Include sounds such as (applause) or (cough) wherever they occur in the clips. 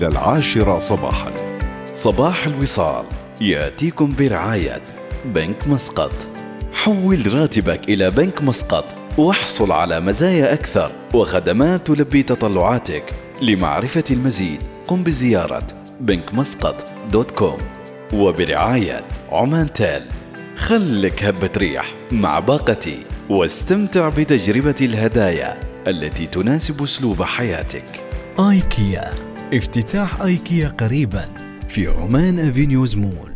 إلى العاشرة صباحا. صباح الوصال. يأتيكم برعاية بنك مسقط. حول راتبك إلى بنك مسقط واحصل على مزايا أكثر وخدمات تلبي تطلعاتك. لمعرفة المزيد قم بزيارة بنك مسقط دوت كوم وبرعاية عمان تيل. خلك هبة ريح مع باقتي واستمتع بتجربة الهدايا التي تناسب أسلوب حياتك. آيكيا. افتتاح آيكيا قريبا في عمان أفينيوز مول.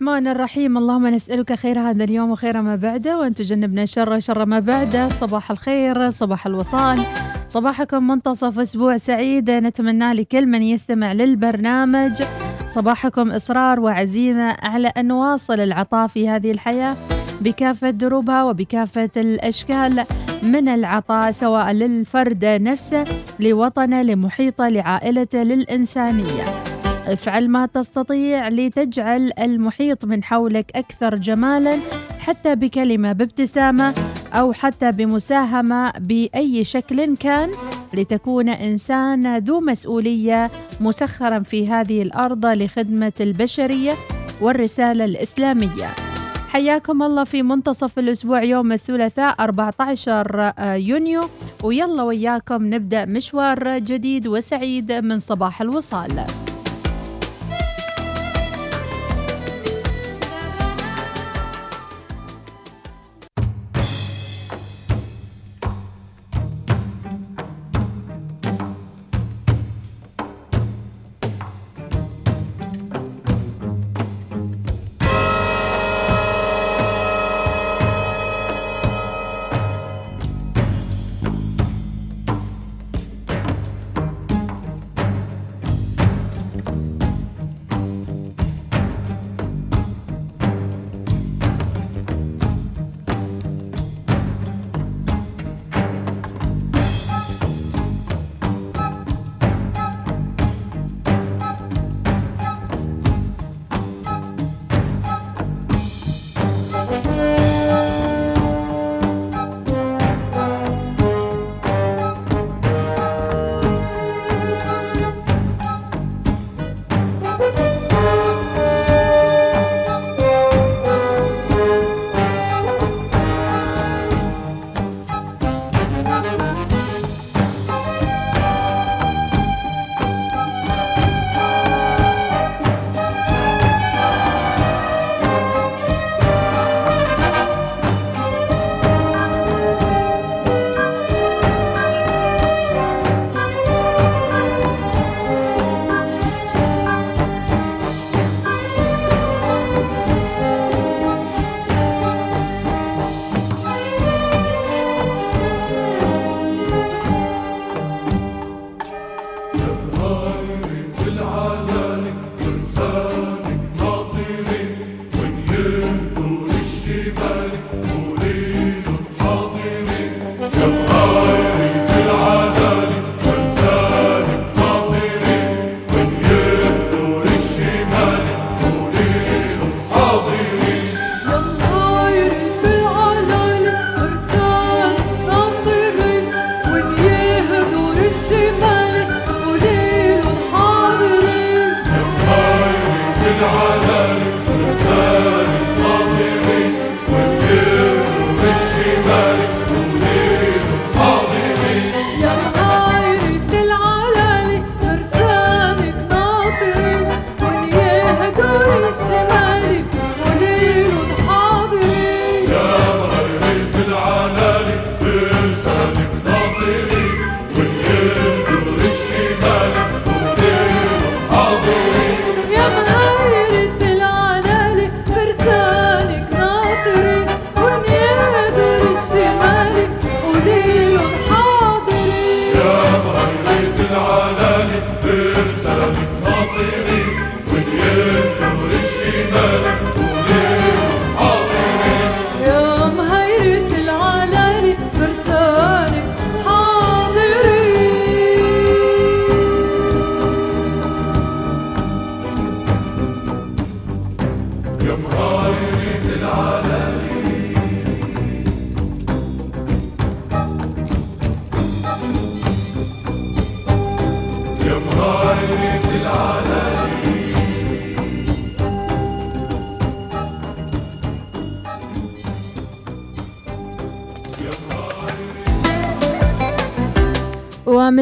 الرحمن الرحيم. اللهم نسألك خير هذا اليوم وخير ما بعده وأن تجنبنا شر شر ما بعده. صباح الخير صباح الوصال. صباحكم منتصف أسبوع سعيد. نتمنى لكل من يستمع للبرنامج صباحكم إصرار وعزيمة على أن نواصل العطاء في هذه الحياة بكافة دروبها وبكافة الأشكال من العطاء سواء للفرد نفسه لوطنه لمحيطه لعائلته للإنسانية. افعل ما تستطيع لتجعل المحيط من حولك أكثر جمالا حتى بكلمة بابتسامة أو حتى بمساهمة بأي شكل كان لتكون إنسان ذو مسؤولية مسخرا في هذه الأرض لخدمة البشرية والرسالة الإسلامية. حياكم الله في منتصف الأسبوع يوم الثلاثاء 14 يونيو. ويلا وياكم نبدأ مشوار جديد وسعيد من صباح الوصال.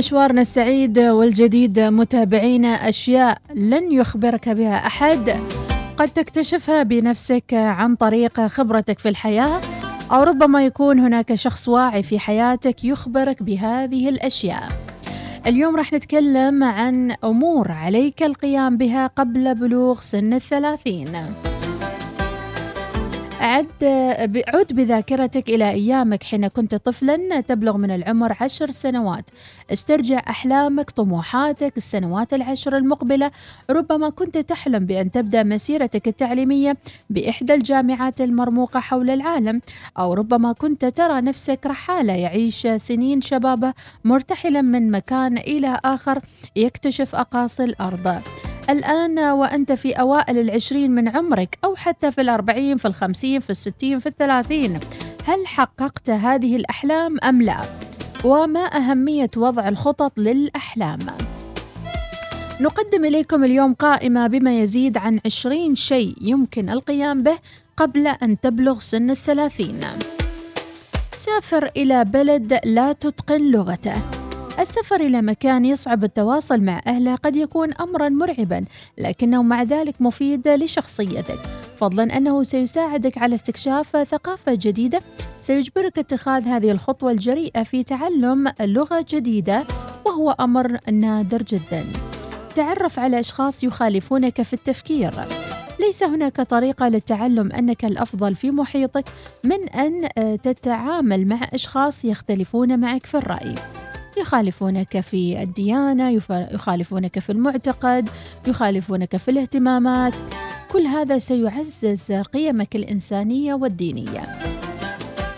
ومشوارنا السعيد والجديد متابعينا أشياء لن يخبرك بها أحد. قد تكتشفها بنفسك عن طريق خبرتك في الحياة أو ربما يكون هناك شخص واعي في حياتك يخبرك بهذه الأشياء. اليوم راح نتكلم عن أمور عليك القيام بها قبل بلوغ سن الثلاثين. عد عد بذاكرتك إلى أيامك حين كنت طفلا تبلغ من العمر عشر سنوات. استرجع أحلامك طموحاتك السنوات العشر المقبلة. ربما كنت تحلم بأن تبدأ مسيرتك التعليمية بإحدى الجامعات المرموقة حول العالم. أو ربما كنت ترى نفسك رحالة يعيش سنين شبابة مرتحلا من مكان إلى آخر يكتشف أقاصي الأرض. الآن وأنت في أوائل العشرين من عمرك أو حتى في الأربعين في الخمسين في الستين في الثلاثين هل حققت هذه الأحلام أم لا؟ وما أهمية وضع الخطط للأحلام؟ نقدم إليكم اليوم قائمة بما يزيد عن عشرين شيء يمكن القيام به قبل أن تبلغ سن الثلاثين سافر إلى بلد لا تتقن لغته السفر إلى مكان يصعب التواصل مع أهله قد يكون أمرا مرعبا لكنه مع ذلك مفيد لشخصيتك فضلا أنه سيساعدك على استكشاف ثقافة جديدة سيجبرك اتخاذ هذه الخطوة الجريئة في تعلم لغة جديدة وهو أمر نادر جدا. تعرف على أشخاص يخالفونك في التفكير. ليس هناك طريقة للتعلم أنك الأفضل في محيطك من أن تتعامل مع أشخاص يختلفون معك في الرأي. يخالفونك في الديانة يخالفونك في المعتقد يخالفونك في الاهتمامات. كل هذا سيعزز قيمك الإنسانية والدينية.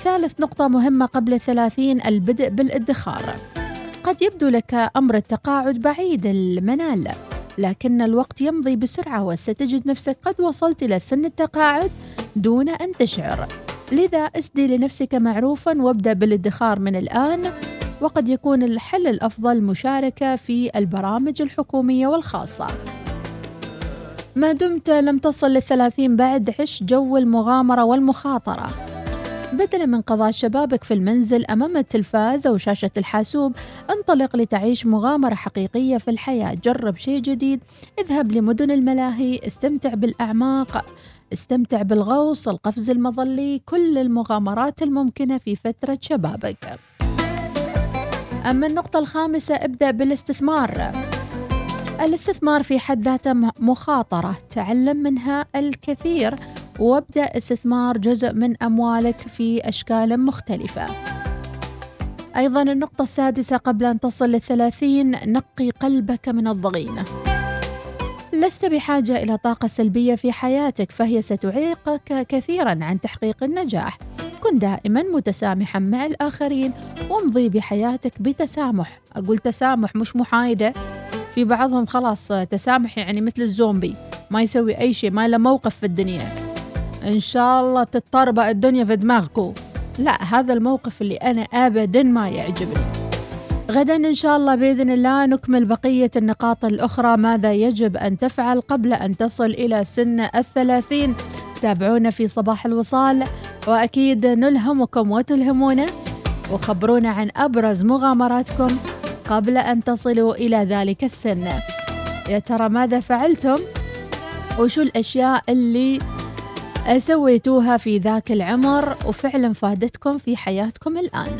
ثالث نقطة مهمة قبل الثلاثين البدء بالادخار. قد يبدو لك أمر التقاعد بعيد المنال لكن الوقت يمضي بسرعة وستجد نفسك قد وصلت إلى سن التقاعد دون أن تشعر. لذا اسدي لنفسك معروفا وابدأ بالادخار من الآن. وقد يكون الحل الأفضل مشاركة في البرامج الحكومية والخاصة. ما دمت لم تصل للثلاثين بعد عش جو المغامرة والمخاطرة. بدلا من قضاء شبابك في المنزل أمام التلفاز أو شاشة الحاسوب انطلق لتعيش مغامرة حقيقية في الحياة. جرب شيء جديد. اذهب لمدن الملاهي. استمتع بالأعماق. استمتع بالغوص القفز المظلي كل المغامرات الممكنة في فترة شبابك. أما النقطة الخامسة ابدأ بالاستثمار. الاستثمار في حد ذاته مخاطرة تعلم منها الكثير وابدأ استثمار جزء من أموالك في أشكال مختلفة. أيضا النقطة السادسة قبل أن تصل للثلاثين نقي قلبك من الضغينة. لست بحاجة إلى طاقة سلبية في حياتك فهي ستعيقك كثيرا عن تحقيق النجاح. كن دائما متسامحا مع الآخرين وامضي بحياتك بتسامح. أقول تسامح مش محايدة. في بعضهم خلاص تسامح يعني مثل الزومبي ما يسوي أي شيء ما له موقف في الدنيا. إن شاء الله تتطربق الدنيا في دماغكم لا هذا الموقف اللي أنا أبدا ما يعجبني. غدا إن شاء الله بإذن الله نكمل بقية النقاط الأخرى ماذا يجب أن تفعل قبل أن تصل إلى سن الثلاثين؟ تابعونا في صباح الوصال وأكيد نلهمكم وتلهمونا وخبرونا عن أبرز مغامراتكم قبل أن تصلوا إلى ذلك السن. يا ترى ماذا فعلتم؟ وشو الأشياء اللي سويتوها في ذاك العمر؟ وفعلا فادتكم في حياتكم الآن.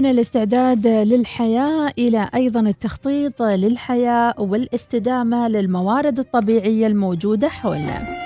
من الاستعداد للحياة إلى أيضا التخطيط للحياة والاستدامة للموارد الطبيعية الموجودة حولنا.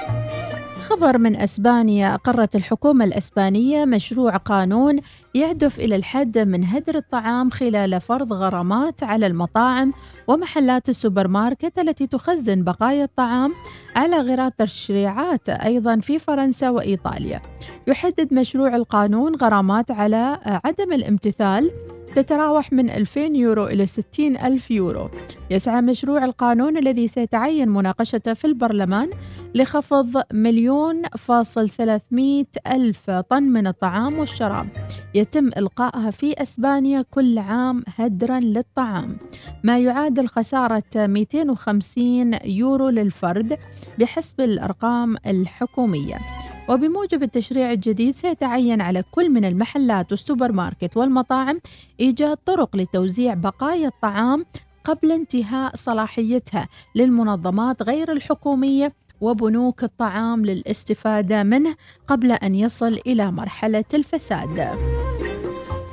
خبر من أسبانيا اقرت الحكومة الأسبانية مشروع قانون يهدف إلى الحد من هدر الطعام خلال فرض غرامات على المطاعم ومحلات السوبر ماركت التي تخزن بقايا الطعام على غرار تشريعات أيضا في فرنسا وإيطاليا. يحدد مشروع القانون غرامات على عدم الامتثال تتراوح من 2000 يورو إلى 60 ألف يورو. يسعى مشروع القانون الذي سيتعين مناقشته في البرلمان لخفض مليون فاصل 300 ألف طن من الطعام والشراب. يتم إلقائها في أسبانيا كل عام هدرا للطعام. ما يعادل خسارة 250 يورو للفرد بحسب الأرقام الحكومية. وبموجب التشريع الجديد سيتعين على كل من المحلات والسوبر ماركت والمطاعم إيجاد طرق لتوزيع بقايا الطعام قبل انتهاء صلاحيتها للمنظمات غير الحكومية وبنوك الطعام للاستفادة منه قبل أن يصل إلى مرحلة الفساد.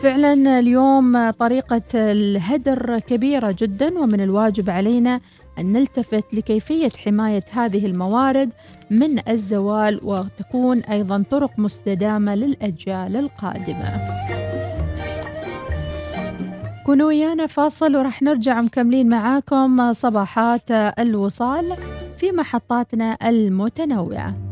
فعلا اليوم طريقة الهدر كبيرة جدا ومن الواجب علينا أن نلتفت لكيفية حماية هذه الموارد من الزوال وتكون أيضا طرق مستدامة للأجيال القادمة. كونوا ويانا فاصل ورح نرجع مكملين معاكم صباحات الوصال في محطاتنا المتنوعة.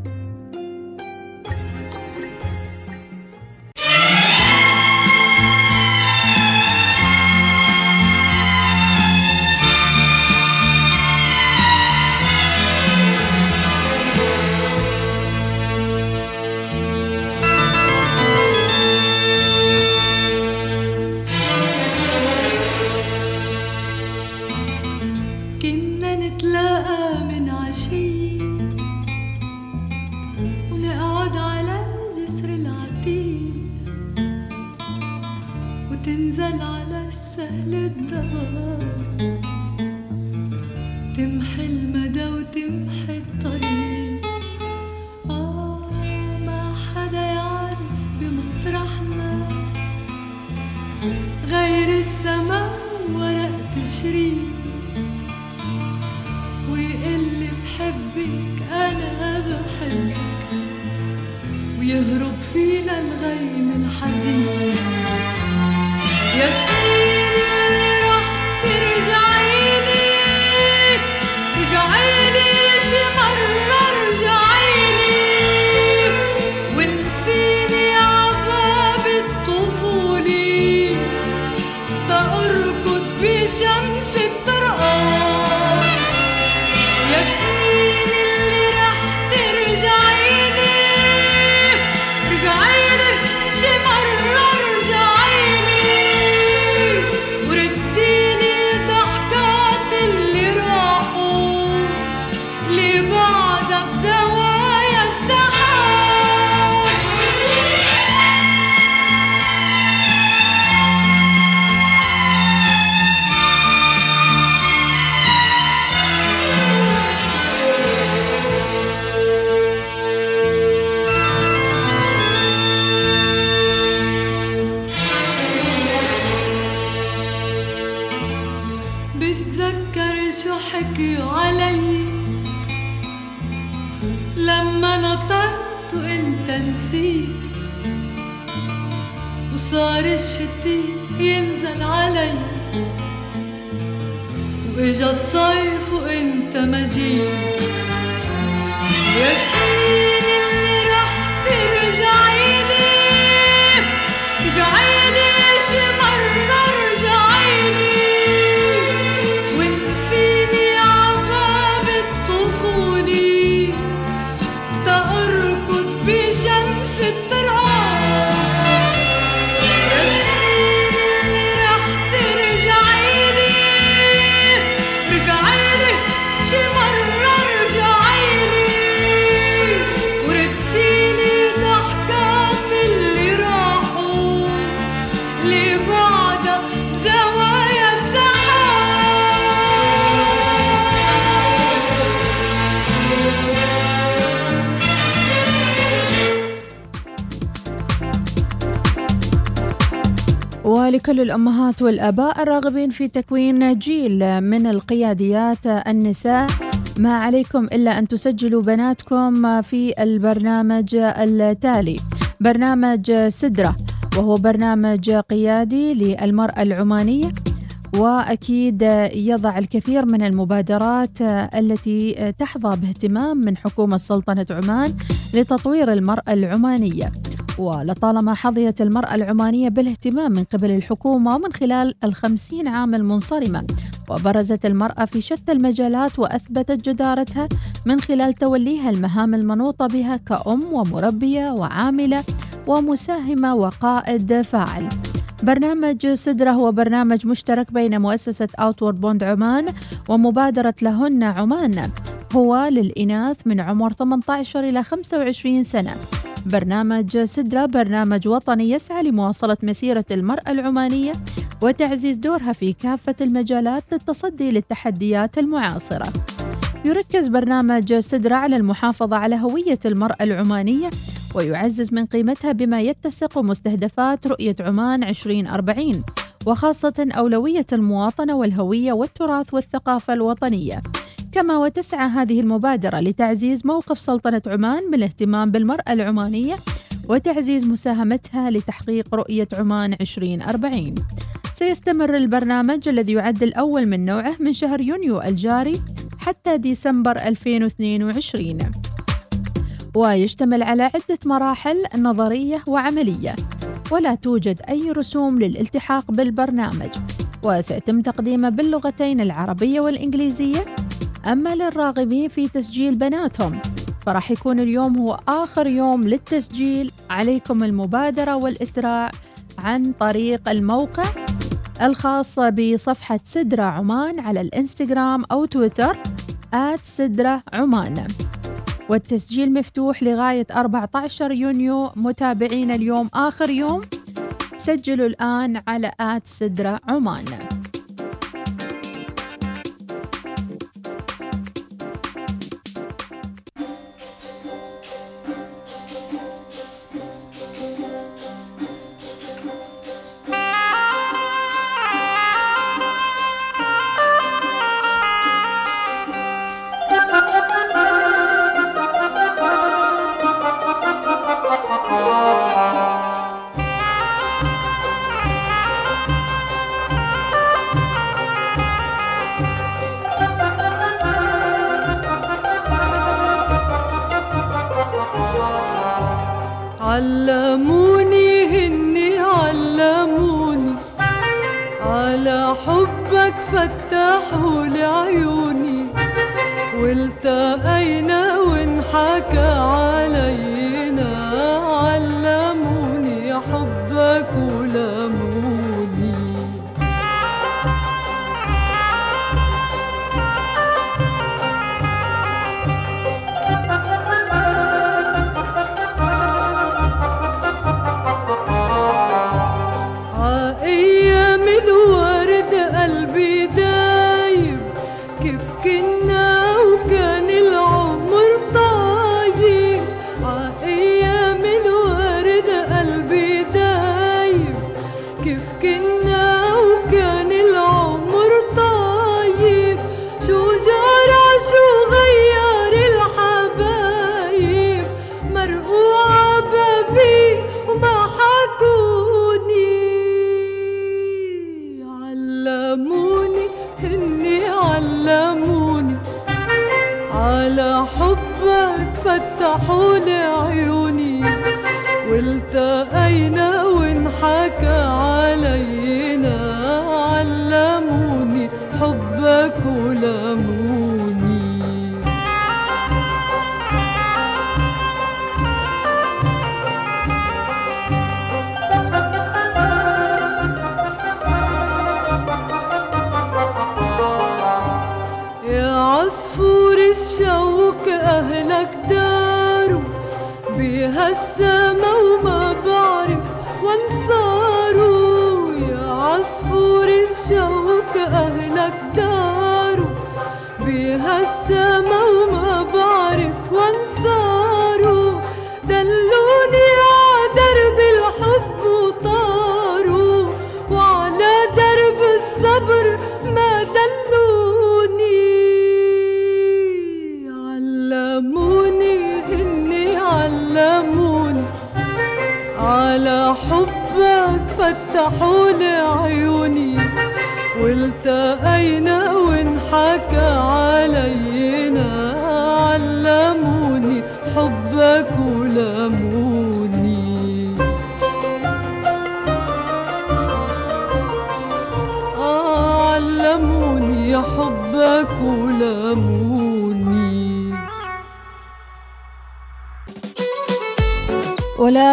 ولكل الأمهات والآباء الراغبين في تكوين جيل من القياديات النساء. ما عليكم إلا أن تسجلوا بناتكم في البرنامج التالي. برنامج سدرة وهو برنامج قيادي للمرأة العمانية وأكيد يضع الكثير من المبادرات التي تحظى باهتمام من حكومة سلطنة عمان لتطوير المرأة العمانية. ولطالما حظيت المرأة العمانية بالاهتمام من قبل الحكومة ومن خلال الخمسين عام المنصرمة وبرزت المرأة في شتى المجالات وأثبتت جدارتها من خلال توليها المهام المنوطة بها كأم ومربية وعاملة ومساهمة وقائد فاعل. برنامج سدرة هو برنامج مشترك بين مؤسسة أوتورد بوند عمان ومبادرة لهن عمان هو للإناث من عمر 18 إلى 25 سنة. برنامج سدرة برنامج وطني يسعى لمواصلة مسيرة المرأة العمانية وتعزيز دورها في كافة المجالات للتصدي للتحديات المعاصرة. يركز برنامج سدرة على المحافظة على هوية المرأة العمانية ويعزز من قيمتها بما يتسق مستهدفات رؤية عمان 2040 وخاصة أولوية المواطنة والهوية والتراث والثقافة الوطنية. كما وتسعى هذه المبادرة لتعزيز موقف سلطنة عمان بالاهتمام بالمرأة العمانية وتعزيز مساهمتها لتحقيق رؤية عمان 2040 سيستمر البرنامج الذي يعد الأول من نوعه من شهر يونيو الجاري حتى ديسمبر 2022 ويشتمل على عدة مراحل نظرية وعملية ولا توجد أي رسوم للالتحاق بالبرنامج. وسيتم تقديمه باللغتين العربية والإنجليزية أما للراغبين في تسجيل بناتهم فراح يكون اليوم هو آخر يوم للتسجيل. عليكم المبادرة والإسراع عن طريق الموقع الخاص بصفحة سدرة عمان على الإنستغرام أو تويتر آت سدرة عمان. والتسجيل مفتوح لغاية 14 يونيو. متابعين اليوم آخر يوم سجلوا الآن على آت سدرة عمان. فتحوا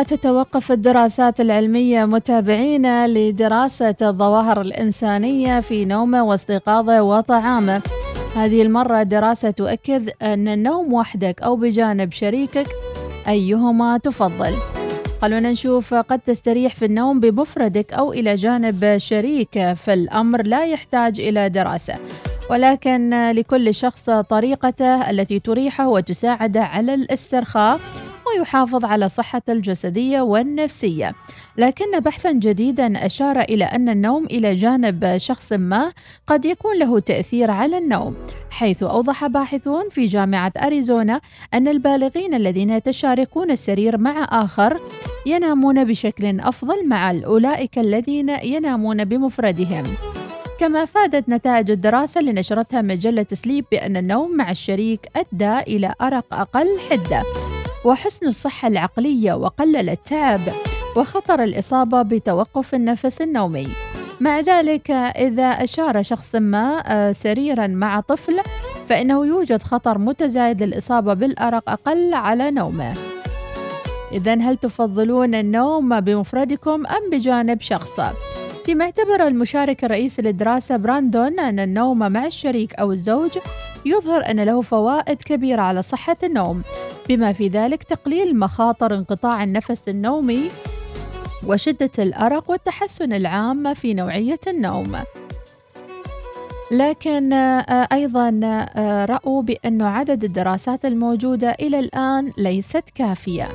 تتوقف الدراسات العلمية متابعين لدراسة الظواهر الإنسانية في نومه واستيقاظه وطعامه هذه المرة دراسة تؤكد أن النوم وحدك أو بجانب شريكك أيهما تفضل. خلونا نشوف قد تستريح في النوم بمفردك أو إلى جانب شريك فالأمر لا يحتاج إلى دراسة. ولكن لكل شخص طريقته التي تريحه وتساعده على الاسترخاء. ويحافظ على صحته الجسدية والنفسية. لكن بحثا جديدا أشار إلى أن النوم إلى جانب شخص ما قد يكون له تأثير على النوم حيث أوضح باحثون في جامعة أريزونا أن البالغين الذين يتشاركون السرير مع آخر ينامون بشكل أفضل مع اولئك الذين ينامون بمفردهم. كما فادت نتائج الدراسة اللي نشرتها مجلة سليب بأن النوم مع الشريك أدى إلى أرق أقل حدة. وحسن الصحة العقلية وقلل التعب وخطر الإصابة بتوقف النفس النومي مع ذلك إذا أشار شخص ما آه، سريرا مع طفل فإنه يوجد خطر متزايد للإصابة بالأرق أقل على نومه إذا هل تفضلون النوم بمفردكم أم بجانب شخص؟ فيما اعتبر المشارك الرئيسي للدراسة براندون أن النوم مع الشريك أو الزوج يظهر أن له فوائد كبيرة على صحة النوم بما في ذلك تقليل مخاطر انقطاع النفس النومي وشدة الأرق والتحسن العام في نوعية النوم. لكن آه، أيضا آه، رأوا بأن عدد الدراسات الموجودة إلى الآن ليست كافية.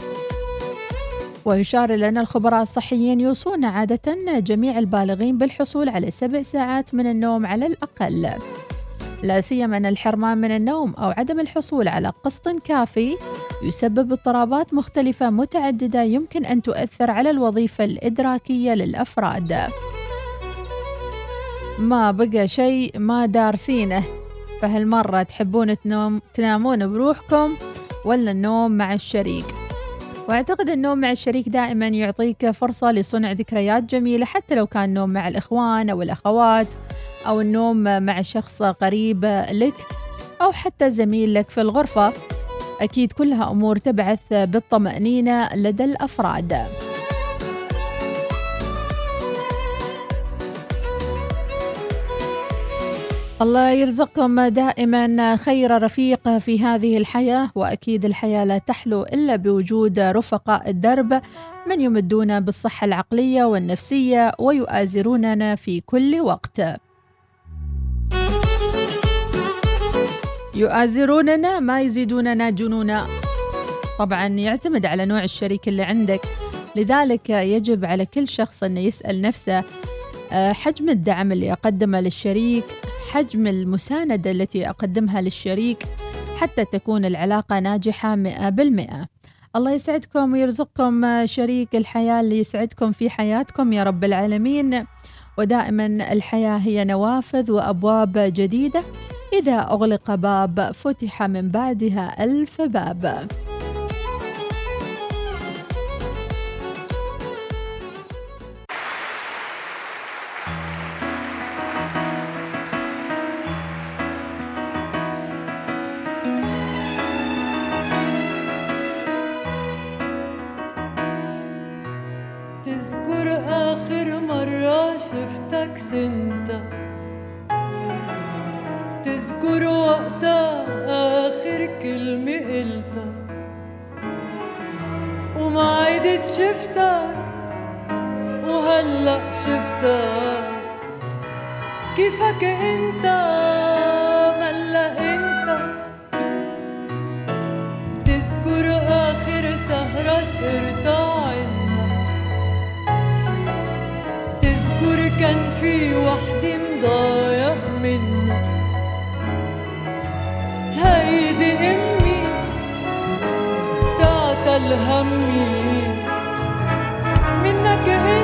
ويشار إلى أن الخبراء الصحيين يوصون عادة جميع البالغين بالحصول على سبع ساعات من النوم على الأقل. لا سيما أن الحرمان من النوم أو عدم الحصول على قسط كافي يسبب اضطرابات مختلفة متعددة يمكن أن تؤثر على الوظيفة الإدراكية للأفراد. ما بقى شيء ما دارسينه. فهالمرة تحبون تنوم تنامون بروحكم ولا النوم مع الشريك؟ وأعتقد النوم مع الشريك دائما يعطيك فرصة لصنع ذكريات جميلة حتى لو كان نوم مع الإخوان أو الأخوات أو النوم مع شخص قريب لك أو حتى زميل لك في الغرفة. أكيد كلها أمور تبعث بالطمأنينة لدى الأفراد. الله يرزقكم دائما خير رفيق في هذه الحياة وأكيد الحياة لا تحلو إلا بوجود رفقاء الدرب من يمدون بالصحة العقلية والنفسية ويؤازروننا في كل وقت. يؤازروننا ما يزيدوننا جنونا. طبعا يعتمد على نوع الشريك اللي عندك. لذلك يجب على كل شخص أن يسأل نفسه آه، حجم الدعم اللي أقدمه للشريك؟ حجم المساندة التي أقدمها للشريك حتى تكون العلاقة ناجحة مئة بالمئة. الله يسعدكم ويرزقكم شريك الحياة اللي يسعدكم في حياتكم يا رب العالمين. ودائما الحياة هي نوافذ وأبواب جديدة. إذا أغلق باب فتح من بعدها ألف باب. شفتك سنتا تذكر وقتها آخر كلمة قلتها وما عدت شفتك وهلأ شفتك. كيفك انت؟ ملأ انت. تذكر آخر سهرة صرت همي منك انت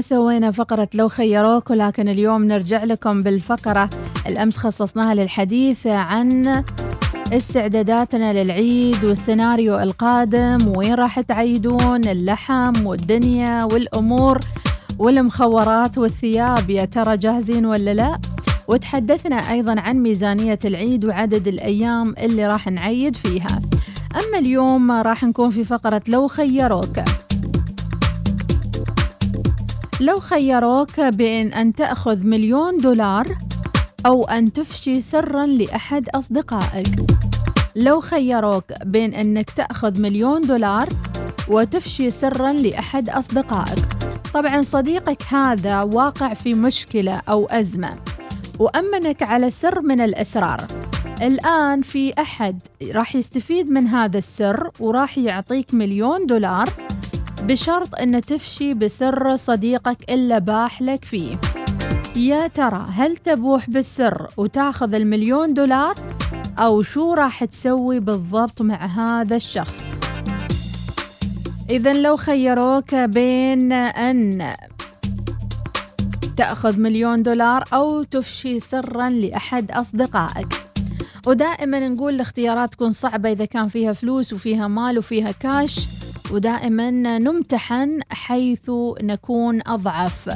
ما سوينا فقرة لو خيروك ولكن اليوم نرجع لكم بالفقرة. الأمس خصصناها للحديث عن استعداداتنا للعيد والسيناريو القادم وين راح تعيدون اللحم والدنيا والأمور والمخورات والثياب. يا ترى جاهزين ولا لا؟ وتحدثنا أيضا عن ميزانية العيد وعدد الأيام اللي راح نعيد فيها. أما اليوم راح نكون في فقرة لو خيروك. لو خيروك بين أن تأخذ مليون دولار أو أن تفشي سرا لأحد أصدقائك. لو خيروك بين أنك تأخذ مليون دولار وتفشي سرا لأحد أصدقائك. طبعا صديقك هذا واقع في مشكلة أو أزمة وأمنك على سر من الأسرار. الآن في أحد راح يستفيد من هذا السر وراح يعطيك مليون دولار بشرط أن تفشي بسر صديقك اللي باح لك فيه. يا ترى هل تبوح بالسر وتاخذ المليون دولار؟ أو شو راح تسوي بالضبط مع هذا الشخص؟ إذا لو خيروك بين أن تأخذ مليون دولار أو تفشي سرا لأحد أصدقائك. ودائما نقول الاختيارات تكون صعبة إذا كان فيها فلوس وفيها مال وفيها كاش ودائما نمتحن حيث نكون أضعف.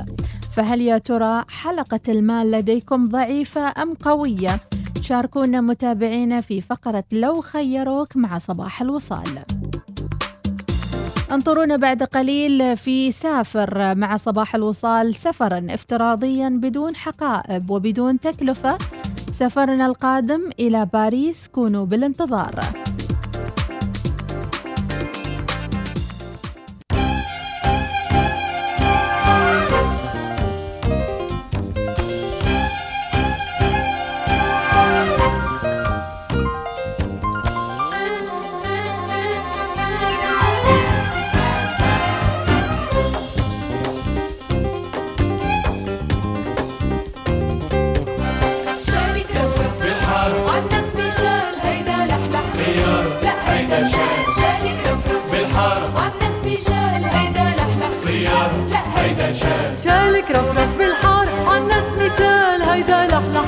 فهل يا ترى حلقة المال لديكم ضعيفة أم قوية؟ شاركونا متابعينا في فقرة لو خيروك مع صباح الوصال. انطرونا بعد قليل في سافر مع صباح الوصال سفرا افتراضيا بدون حقائب وبدون تكلفة. سفرنا القادم إلى باريس كونوا بالانتظار. شالك رفرف في الحارة عالناس مشال هيدا لا هيدا شال هيدا لحلح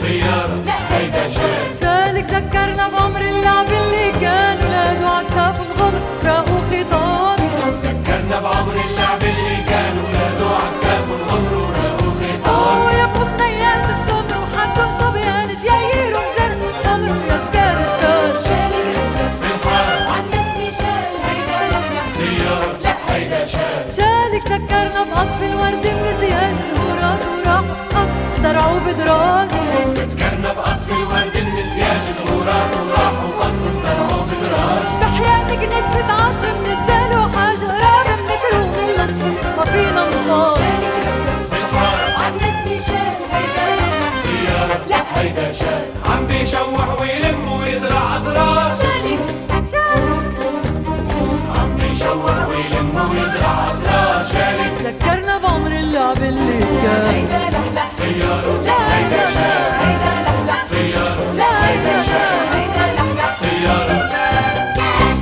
طيارة لا هيدا شال شالك ذكرنا بعمر اللعب ذكرنا بقطف الورد من زياج زهورات وراح خط زرعوا بدراج ذكرنا بقطف الورد النسياج زهورات وراح وخطف زرعوا بدراج بحياتك نتفة عطر من الشال وحاجة قرار منك روم اللطف. ما فينا نطال شالك رفرف بالحارة عالناس بيشال هيدا. لا هيدا شال. عم بيشوح ويلم ويزرع أزرار. اللعب اللي كان. هيدا لحلح لا هيدا هيدا شال هيدا لحلح لا هيدا شال هيدا لحلح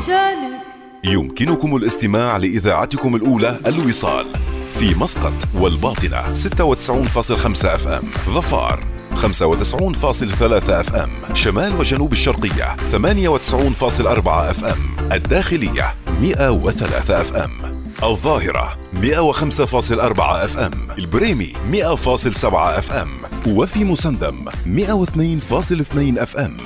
شالك يمكنكم الاستماع لإذاعتكم الأولى الوصال في مسقط والباطنة 96.5 FM ظفار 95.3 FM شمال وجنوب الشرقية 98.4 FM الداخلية 103 اف ام الظاهرة 105.4 اف ام البريمي 100.7 اف ام وفي مسندم 102.2 اف ام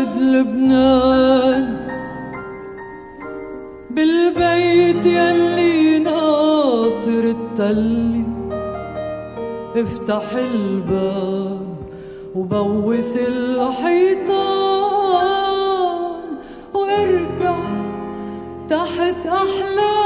بأرض لبنان. بالبيت يلي ناطر التلي افتح الباب وبوس الحيطان وارجع تحت أحلى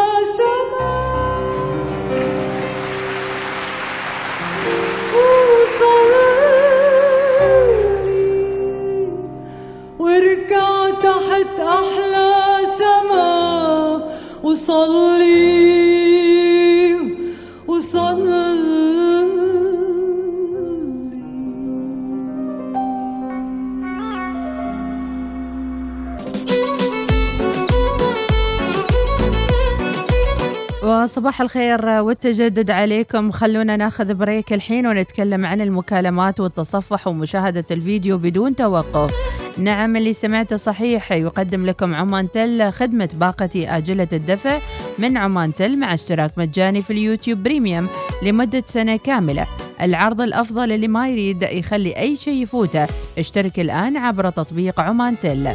وصباح الخير والتجدد عليكم. خلونا ناخذ break الحين ونتكلم عن المكالمات والتصفح ومشاهدة الفيديو بدون توقف. نعم اللي سمعته صحيح يقدم لكم عمان تل خدمة باقتي آجلة الدفع من عمان تل مع اشتراك مجاني في ال YouTube Premium لمدة سنة كاملة. العرض الأفضل اللي ما يريد يخلي أي شيء يفوته. اشترك الآن عبر تطبيق عمان تل.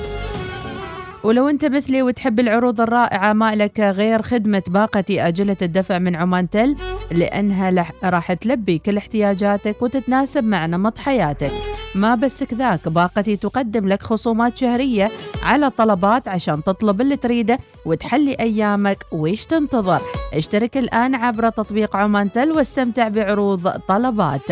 ولو أنت مثلي وتحب العروض الرائعة ما لك غير خدمة باقتي آجلة الدفع من عمان تل لأنها راح تلبي كل احتياجاتك وتتناسب مع نمط حياتك. ما بس كذاك باقتي تقدم لك خصومات شهرية على طلبات عشان تطلب اللي تريده وتحلي أيامك ويش تنتظر. اشترك الآن عبر تطبيق عمان تل واستمتع بعروض طلبات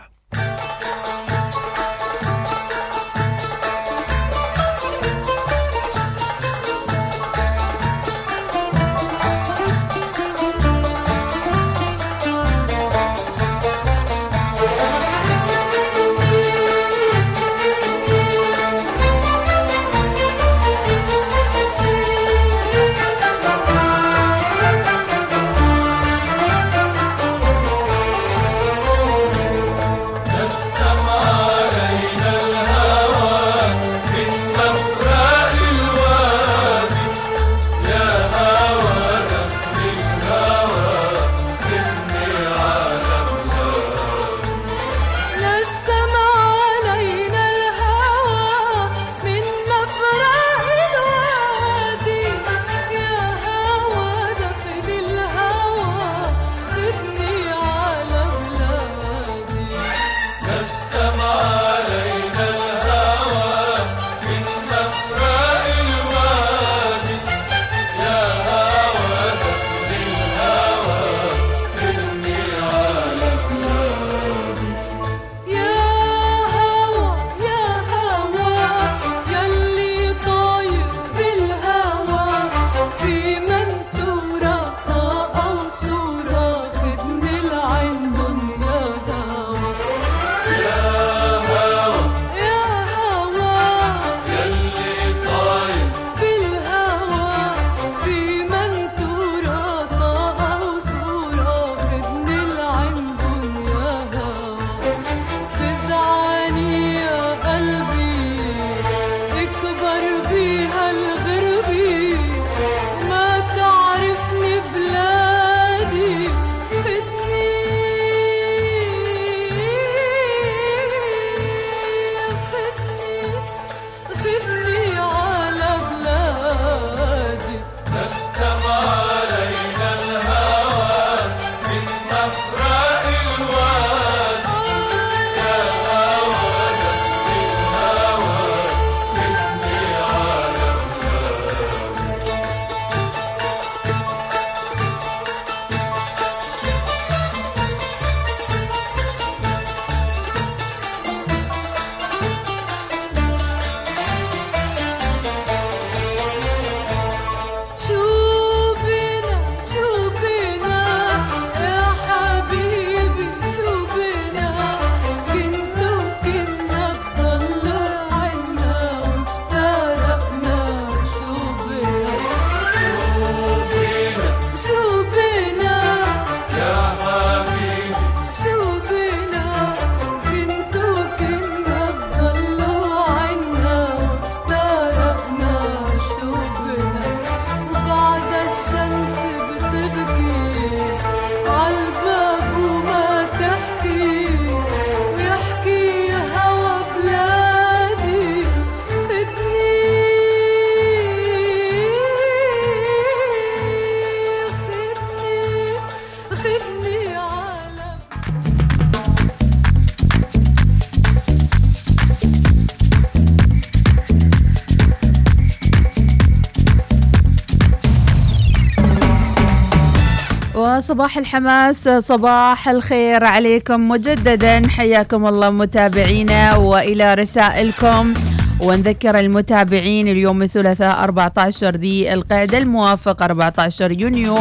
وصباح الحماس صباح الخير عليكم مجددا. حياكم الله متابعينا وإلى رسائلكم. ونذكر المتابعين اليوم الثلاثاء 14 ذي القعدة الموافق 14 يونيو.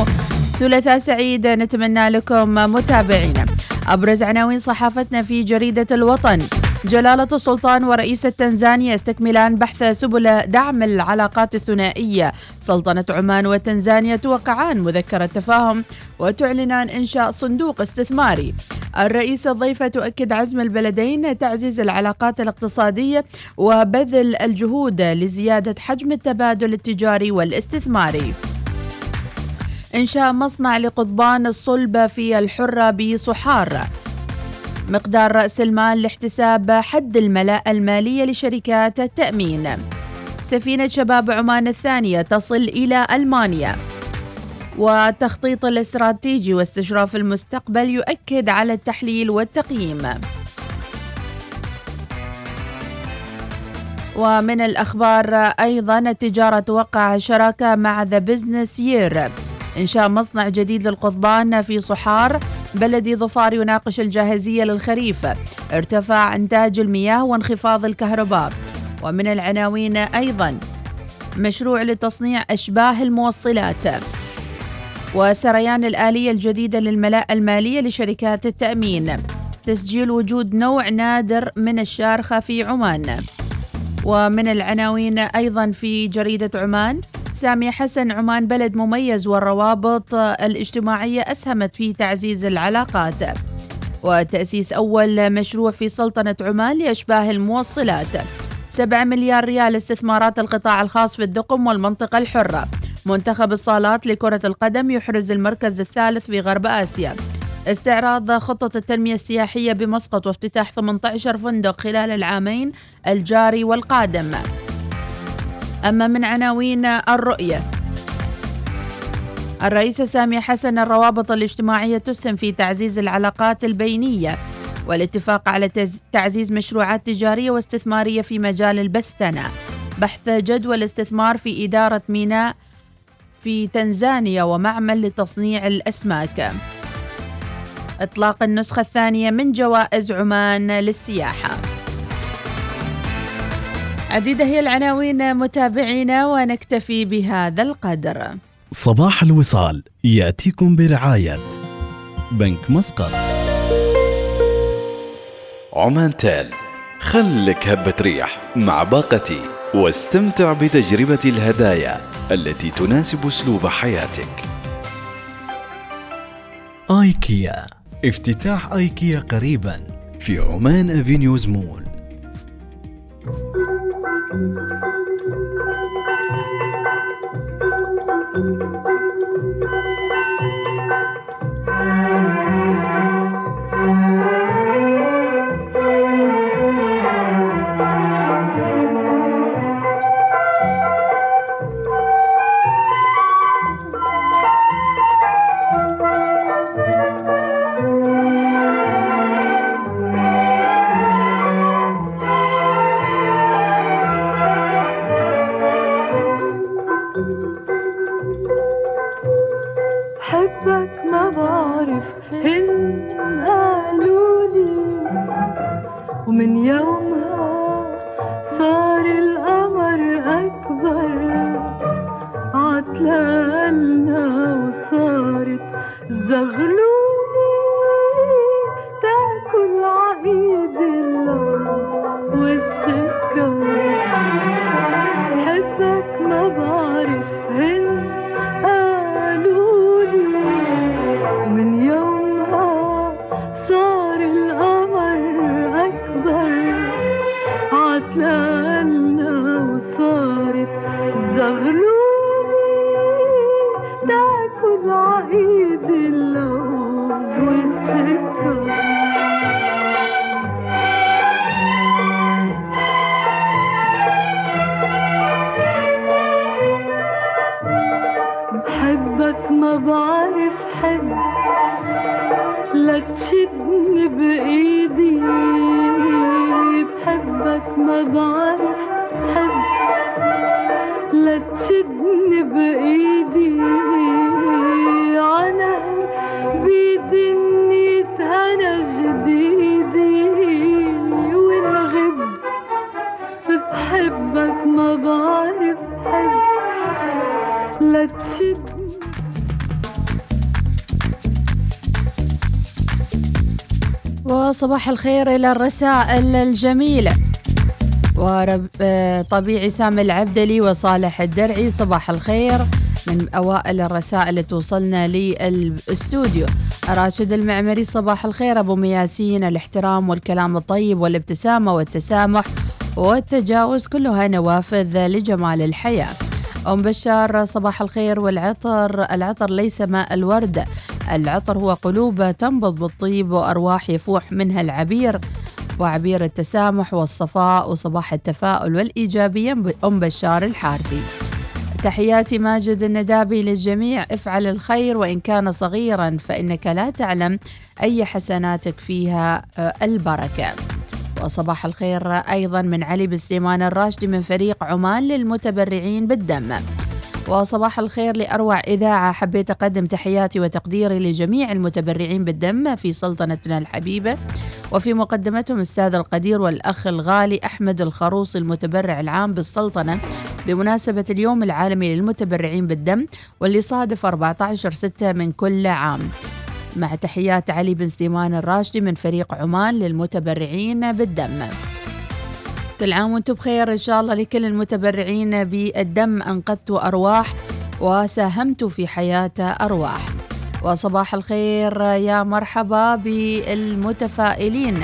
ثلاثاء سعيد نتمنى لكم متابعينا. أبرز عناوين صحافتنا في جريدة الوطن. جلالة السلطان ورئيس تنزانيا يستكملان بحث سبل دعم العلاقات الثنائية. سلطنة عمان وتنزانيا توقعان مذكرة تفاهم وتعلنان إنشاء صندوق استثماري. الرئيسة الضيفة تؤكد عزم البلدين تعزيز العلاقات الاقتصادية وبذل الجهود لزيادة حجم التبادل التجاري والاستثماري. إنشاء مصنع لقضبان الصلب في الحرة بصحار مقدار رأس المال لاحتساب حد الملاءة المالية لشركات التأمين. سفينة شباب عمان الثانية تصل إلى ألمانيا. والتخطيط الاستراتيجي واستشراف المستقبل يؤكد على التحليل والتقييم. ومن الأخبار أيضا التجارة توقع شراكة مع The Business Year إنشاء مصنع جديد للقضبان في صحار بلدي ظفار يناقش الجاهزية للخريف. ارتفاع إنتاج المياه وانخفاض الكهرباء. ومن العناوين أيضا مشروع لتصنيع أشباه الموصلات. وسريان الآلية الجديدة للملاءة المالية لشركات التأمين. تسجيل وجود نوع نادر من الشارخة في عمان. ومن العناوين أيضا في جريدة عمان سامي حسن عمان بلد مميز والروابط الاجتماعية أسهمت في تعزيز العلاقات. وتأسيس أول مشروع في سلطنة عمان لأشباه الموصلات. 7 مليار ريال استثمارات القطاع الخاص في الدقم والمنطقة الحرة. منتخب الصالات لكرة القدم يحرز المركز الثالث في غرب آسيا. استعراض خطة التنمية السياحية بمسقط وافتتاح 18 فندق خلال العامين الجاري والقادم. أما من عناوين الرؤية. الرئيسة سامية حسن الروابط الاجتماعية تسهم في تعزيز العلاقات البينية والاتفاق على تعزيز مشروعات تجارية واستثمارية في مجال البستنة. بحث جدول استثمار في إدارة ميناء في تنزانيا ومعمل لتصنيع الأسماك. إطلاق النسخة الثانية من جوائز عمان للسياحة. عديدة هي العناوين متابعينا ونكتفي بهذا القدر. صباح الوصال يأتيكم برعاية بنك مسقط. عمان تال خلك هبة ريح مع باقتي واستمتع بتجربة الهدايا التي تناسب أسلوب حياتك. آيكيا افتتاح آيكيا قريبا في عمان أفينيوز مول. thank you وصباح الخير إلى الرسائل الجميلة ورب آه، طبيعي سامي العبدلي وصالح الدرعي صباح الخير. من أوائل الرسائل اللي توصلنا للأستوديو. راشد المعمري صباح الخير. أبو مياسين الاحترام والكلام الطيب والابتسامة والتسامح والتجاوز كلها نوافذ لجمال الحياة. أم بشار صباح الخير. والعطر العطر ليس ماء الورد. العطر هو قلوب تنبض بالطيب وأرواح يفوح منها العبير وعبير التسامح والصفاء وصباح التفاؤل والإيجابية أم بشار الحارثي. تحياتي ماجد الندابي للجميع افعل الخير وإن كان صغيرا فإنك لا تعلم أي حسناتك فيها آه، البركة. وصباح الخير أيضا من علي بن سليمان الراشدي من فريق عمان للمتبرعين بالدم. وصباح الخير لأروع إذاعة. حبيت أقدم تحياتي وتقديري لجميع المتبرعين بالدم في سلطنتنا الحبيبة وفي مقدمتهم أستاذ القدير والأخ الغالي أحمد الخروصي المتبرع العام بالسلطنة بمناسبة اليوم العالمي للمتبرعين بالدم واللي صادف 14 ستة من كل عام. مع تحيات علي بن سليمان الراشدي من فريق عمان للمتبرعين بالدم. كل عام وأنتم بخير. إن شاء الله لكل المتبرعين بالدم أنقذتوا أرواح وساهمتوا في حياة أرواح. وصباح الخير يا مرحبا بالمتفائلين.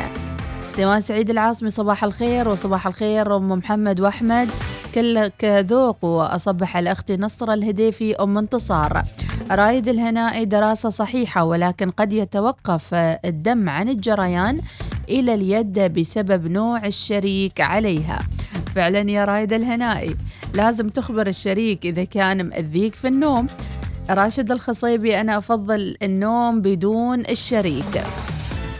سليمان سعيد العاصمي صباح الخير وصباح الخير أم محمد وأحمد. كلك ذوق وأصبح على أختي نصر الهديفي أم انتصار. رايد الهنائي دراسة صحيحة ولكن قد يتوقف الدم عن الجريان. إلى اليد بسبب نوع الشريك عليها. فعلا يا رايد الهنائي لازم تخبر الشريك إذا كان مأذيك في النوم. راشد الخصيبي أنا أفضل النوم بدون الشريك.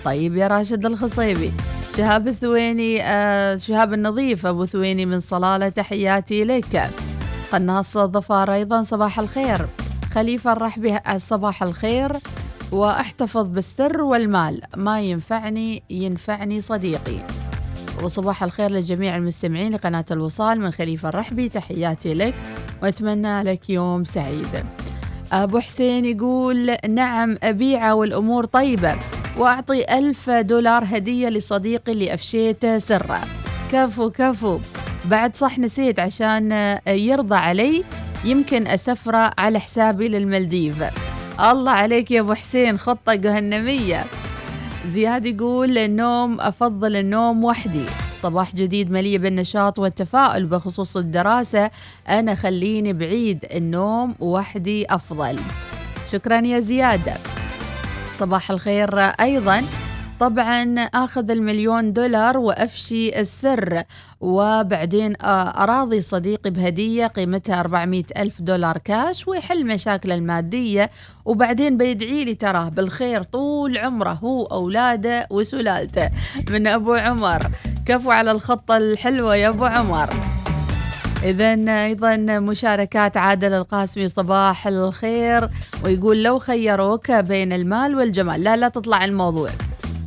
طيب يا راشد الخصيبي شهاب الثويني آه شهاب النظيف أبو ثويني من صلالة تحياتي لك. قناص ظفار أيضا صباح الخير. خليفة الرحبي صباح الخير. وأحتفظ بالسر والمال. ما ينفعني ينفعني صديقي. وصباح الخير لجميع المستمعين لقناة الوصال من خليفة الرحبي. تحياتي لك وأتمنى لك يوم سعيد. أبو حسين يقول نعم أبيعة والأمور طيبة. وأعطي ألف دولار هدية لصديقي اللي أفشيته سره. كفو كفو. بعد صح نسيت عشان يرضى علي يمكن أسفره على حسابي للمالديف. الله عليك يا أبو حسين خطة جهنمية. زياد يقول النوم أفضل النوم وحدي. صباح جديد مليء بالنشاط والتفاؤل بخصوص الدراسة. أنا خليني بعيد النوم وحدي أفضل. شكرا يا زياد. صباح الخير أيضا. طبعا أخذ المليون دولار وأفشي السر وبعدين أراضي صديقي بهدية قيمتها 400 ألف دولار كاش ويحل مشاكله المادية وبعدين بيدعي لي تراه بالخير طول عمره هو أولاده وسلالته. من أبو عمر. كفو على الخطة الحلوة يا أبو عمر. إذا أيضا مشاركات عادل القاسمي صباح الخير ويقول لو خيروك بين المال والجمال. لا لا تطلع الموضوع.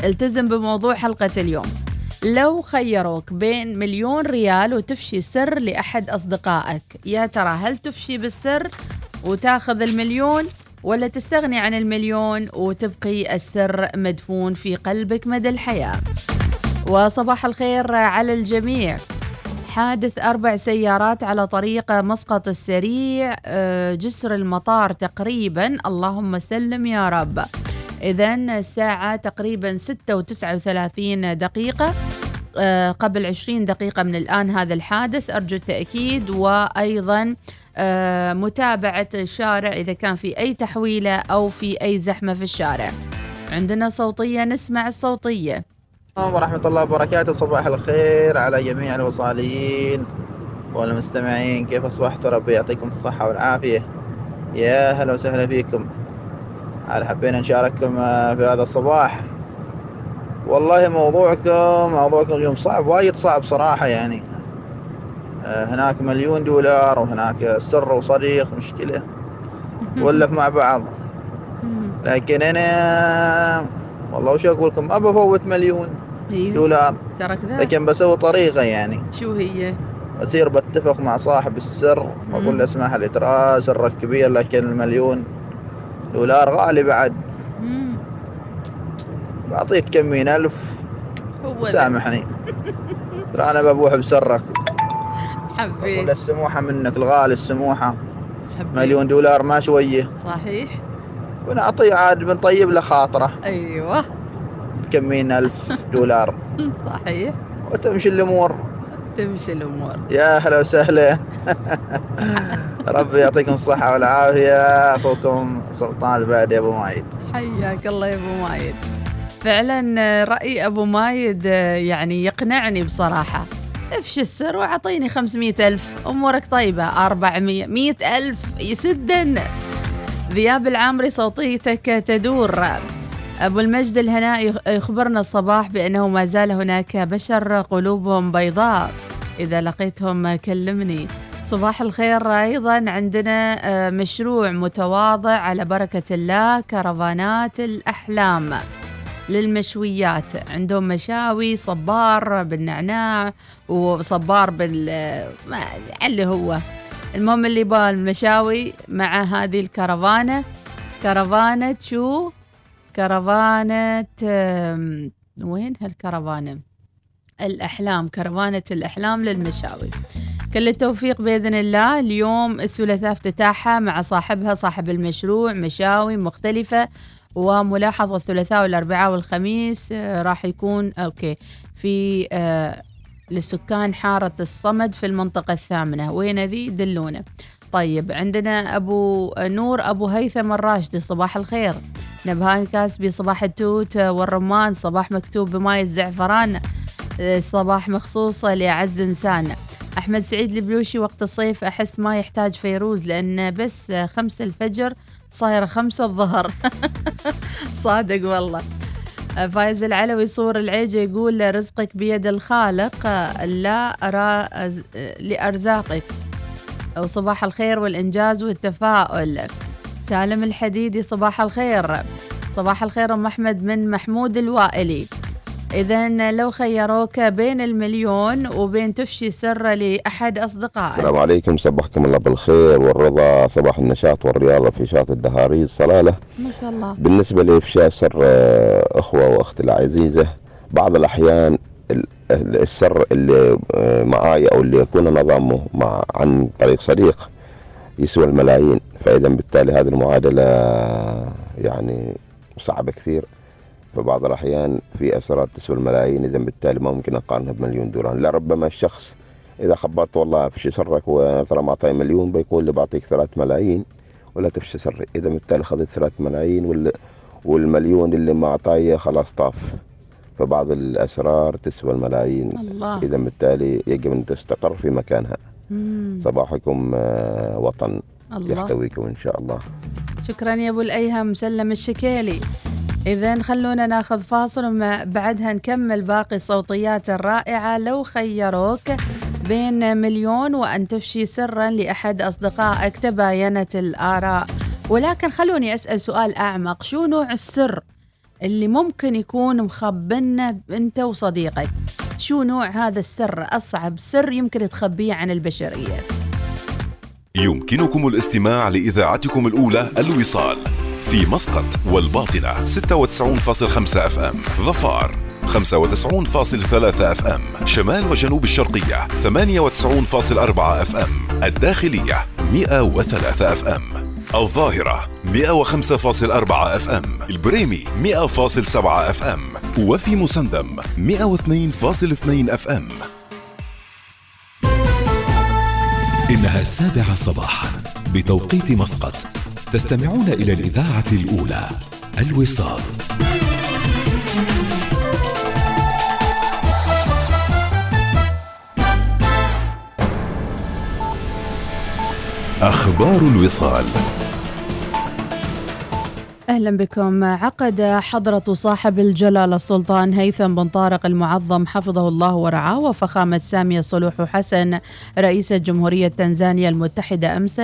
التزم بموضوع حلقة اليوم. لو خيروك بين مليون ريال وتفشي سر لأحد أصدقائك يا ترى هل تفشي بالسر وتاخذ المليون ولا تستغني عن المليون وتبقي السر مدفون في قلبك مدى الحياة؟ وصباح الخير على الجميع. حادث أربع سيارات على طريق مسقط السريع آه، جسر المطار تقريبا. اللهم سلم يا رب. إذا الساعة تقريبا 6 و39 دقيقة. آه، قبل 20 دقيقة من الآن هذا الحادث. أرجو التأكيد وأيضا آه، متابعة الشارع إذا كان في أي تحويلة أو في أي زحمة في الشارع. عندنا صوتية نسمع الصوتية. ورحمة الله وبركاته. صباح الخير على جميع الوصاليين والمستمعين. كيف أصبحتوا ربي؟ يعطيكم الصحة والعافية. يا هلا وسهلا فيكم. هل حبينا نشارككم آه، في هذا الصباح؟ والله موضوعكم موضوعكم اليوم صعب وايد صعب صراحة يعني. آه، هناك مليون دولار وهناك سر وصديق مشكلة. تولف مع بعض. لكن أنا والله وش أقول لكم ما بفوت مليون أيوه. دولار. ترى كذا لكن بسوي طريقة يعني. شو هي؟ بصير بتفق مع صاحب السر وأقول له اسمح لي ترى سرك كبير لكن المليون دولار غالي بعد. مم. بعطيك كم ألف. هو. سامحني. ترى أنا ببوح بسرك. حبيت السموحة منك الغالي السموحة. حبيت مليون دولار ما شوية. صحيح. ونعطيه عاد بنطيب له خاطرة. أيوه. بكمين ألف دولار. (laughs) صحيح. وتمشي الأمور. تمشي الأمور. يا هلا وسهلا. (laughs) ربي يعطيكم الصحة والعافية أخوكم سلطان البعد يا أبو مايد. حياك الله يا أبو مايد. فعلا آه، رأي أبو مايد آه، يعني يقنعني بصراحة. افشي السر؟ وأعطيني 500 ألف. أمورك طيبة. 400 100 ألف. يسدن. ذياب العامري صوتيتك تدور. أبو المجد الهناء يخ- يخبرنا الصباح بأنه ما زال هناك بشر قلوبهم بيضاء. إذا لقيتهم كلمني. صباح الخير أيضا. عندنا آه، مشروع متواضع على بركة الله كرفانات الأحلام للمشويات. عندهم مشاوي صبار بالنعناع وصبار بال ما اللي هو. المهم اللي يبغى المشاوي مع هذه الكرفانة. كرفانة شو؟ كرفانة وين هالكرفانة؟ الأحلام كرفانة الأحلام للمشاوي. كل التوفيق بإذن الله. اليوم الثلاثاء افتتاحها مع صاحبها صاحب المشروع مشاوي مختلفة وملاحظة الثلاثاء والأربعاء والخميس آه، راح يكون أوكي في آه لسكان حارة الصمد في المنطقة الثامنة. وين ذي دلونا. طيب عندنا أبو نور أبو هيثم الراشدي صباح الخير. نبهان كاسبي صباح التوت والرمان صباح مكتوب بماي الزعفران صباح مخصوصة لأعز إنسان. أحمد سعيد البلوشي وقت الصيف أحس ما يحتاج فيروز لأن بس خمسة الفجر صايرة خمسة الظهر. (laughs) صادق والله. فايز العلوي صور العيجة يقول رزقك بيد الخالق لا أرى لأرزاقك. وصباح الخير والإنجاز والتفاؤل. سالم الحديدي صباح الخير. صباح الخير أم أحمد من محمود الوائلي. إذا لو خيروك بين المليون وبين تفشي سر لأحد أصدقائك. السلام عليكم. صبحكم الله بالخير والرضا. صباح النشاط والرياضة في شاطئ الدهاريز. صلالة ما شاء الله. بالنسبة لإفشاء سر آه، أخوة وأختي العزيزة بعض الأحيان ال- السر اللي آه، معاي أو اللي يكون نظامه مع عن طريق صديق. يسوى الملايين. فإذا بالتالي هذه المعادلة يعني صعبة كثير. فبعض الأحيان في أسرار تسوى الملايين إذا بالتالي ما ممكن أقارنها بمليون دولار. لربما الشخص إذا خبرت والله أفشي سرك وترى معطي مليون بيقول لي بعطيك ثلاث ملايين ولا تفشي سري. إذا بالتالي خذيت ثلاث ملايين وال... والمليون اللي ما أعطايه خلاص طاف. فبعض الأسرار تسوى الملايين. الله. إذا بالتالي يجب أن تستقر في مكانها. مم. صباحكم آه، وطن الله. يحتويكم إن شاء الله. شكرا يا أبو الأيهم سلم الشكيلي. اذا خلونا ناخذ فاصل وما بعدها نكمل باقي الصوتيات الرائعة. لو خيروك بين مليون وأن تفشي سرا لأحد أصدقائك تباينت الآراء. ولكن خلوني أسأل سؤال أعمق شو نوع السر اللي ممكن يكون مخبنه انت وصديقك؟ شو نوع هذا السر؟ أصعب سر يمكن تخبيه عن البشرية. يمكنكم الاستماع لإذاعتكم الأولى الوصال في مسقط والباطنة 96.5 FM ظفار 95.3 FM شمال وجنوب الشرقية 98.4 FM الداخلية 103 FM. الظاهرة 105.4 FM البريمي 100.7 FM وفي مسندم 102.2 FM. إنها السابعة صباحا بتوقيت مسقط. تستمعون إلى الإذاعة الأولى الوصال. أخبار الوصال. أهلا بكم. عقد حضرة صاحب الجلالة السلطان هيثم بن طارق المعظم حفظه الله ورعاه وفخامة سامية صلوح حسن رئيسة جمهورية تنزانيا المتحدة أمس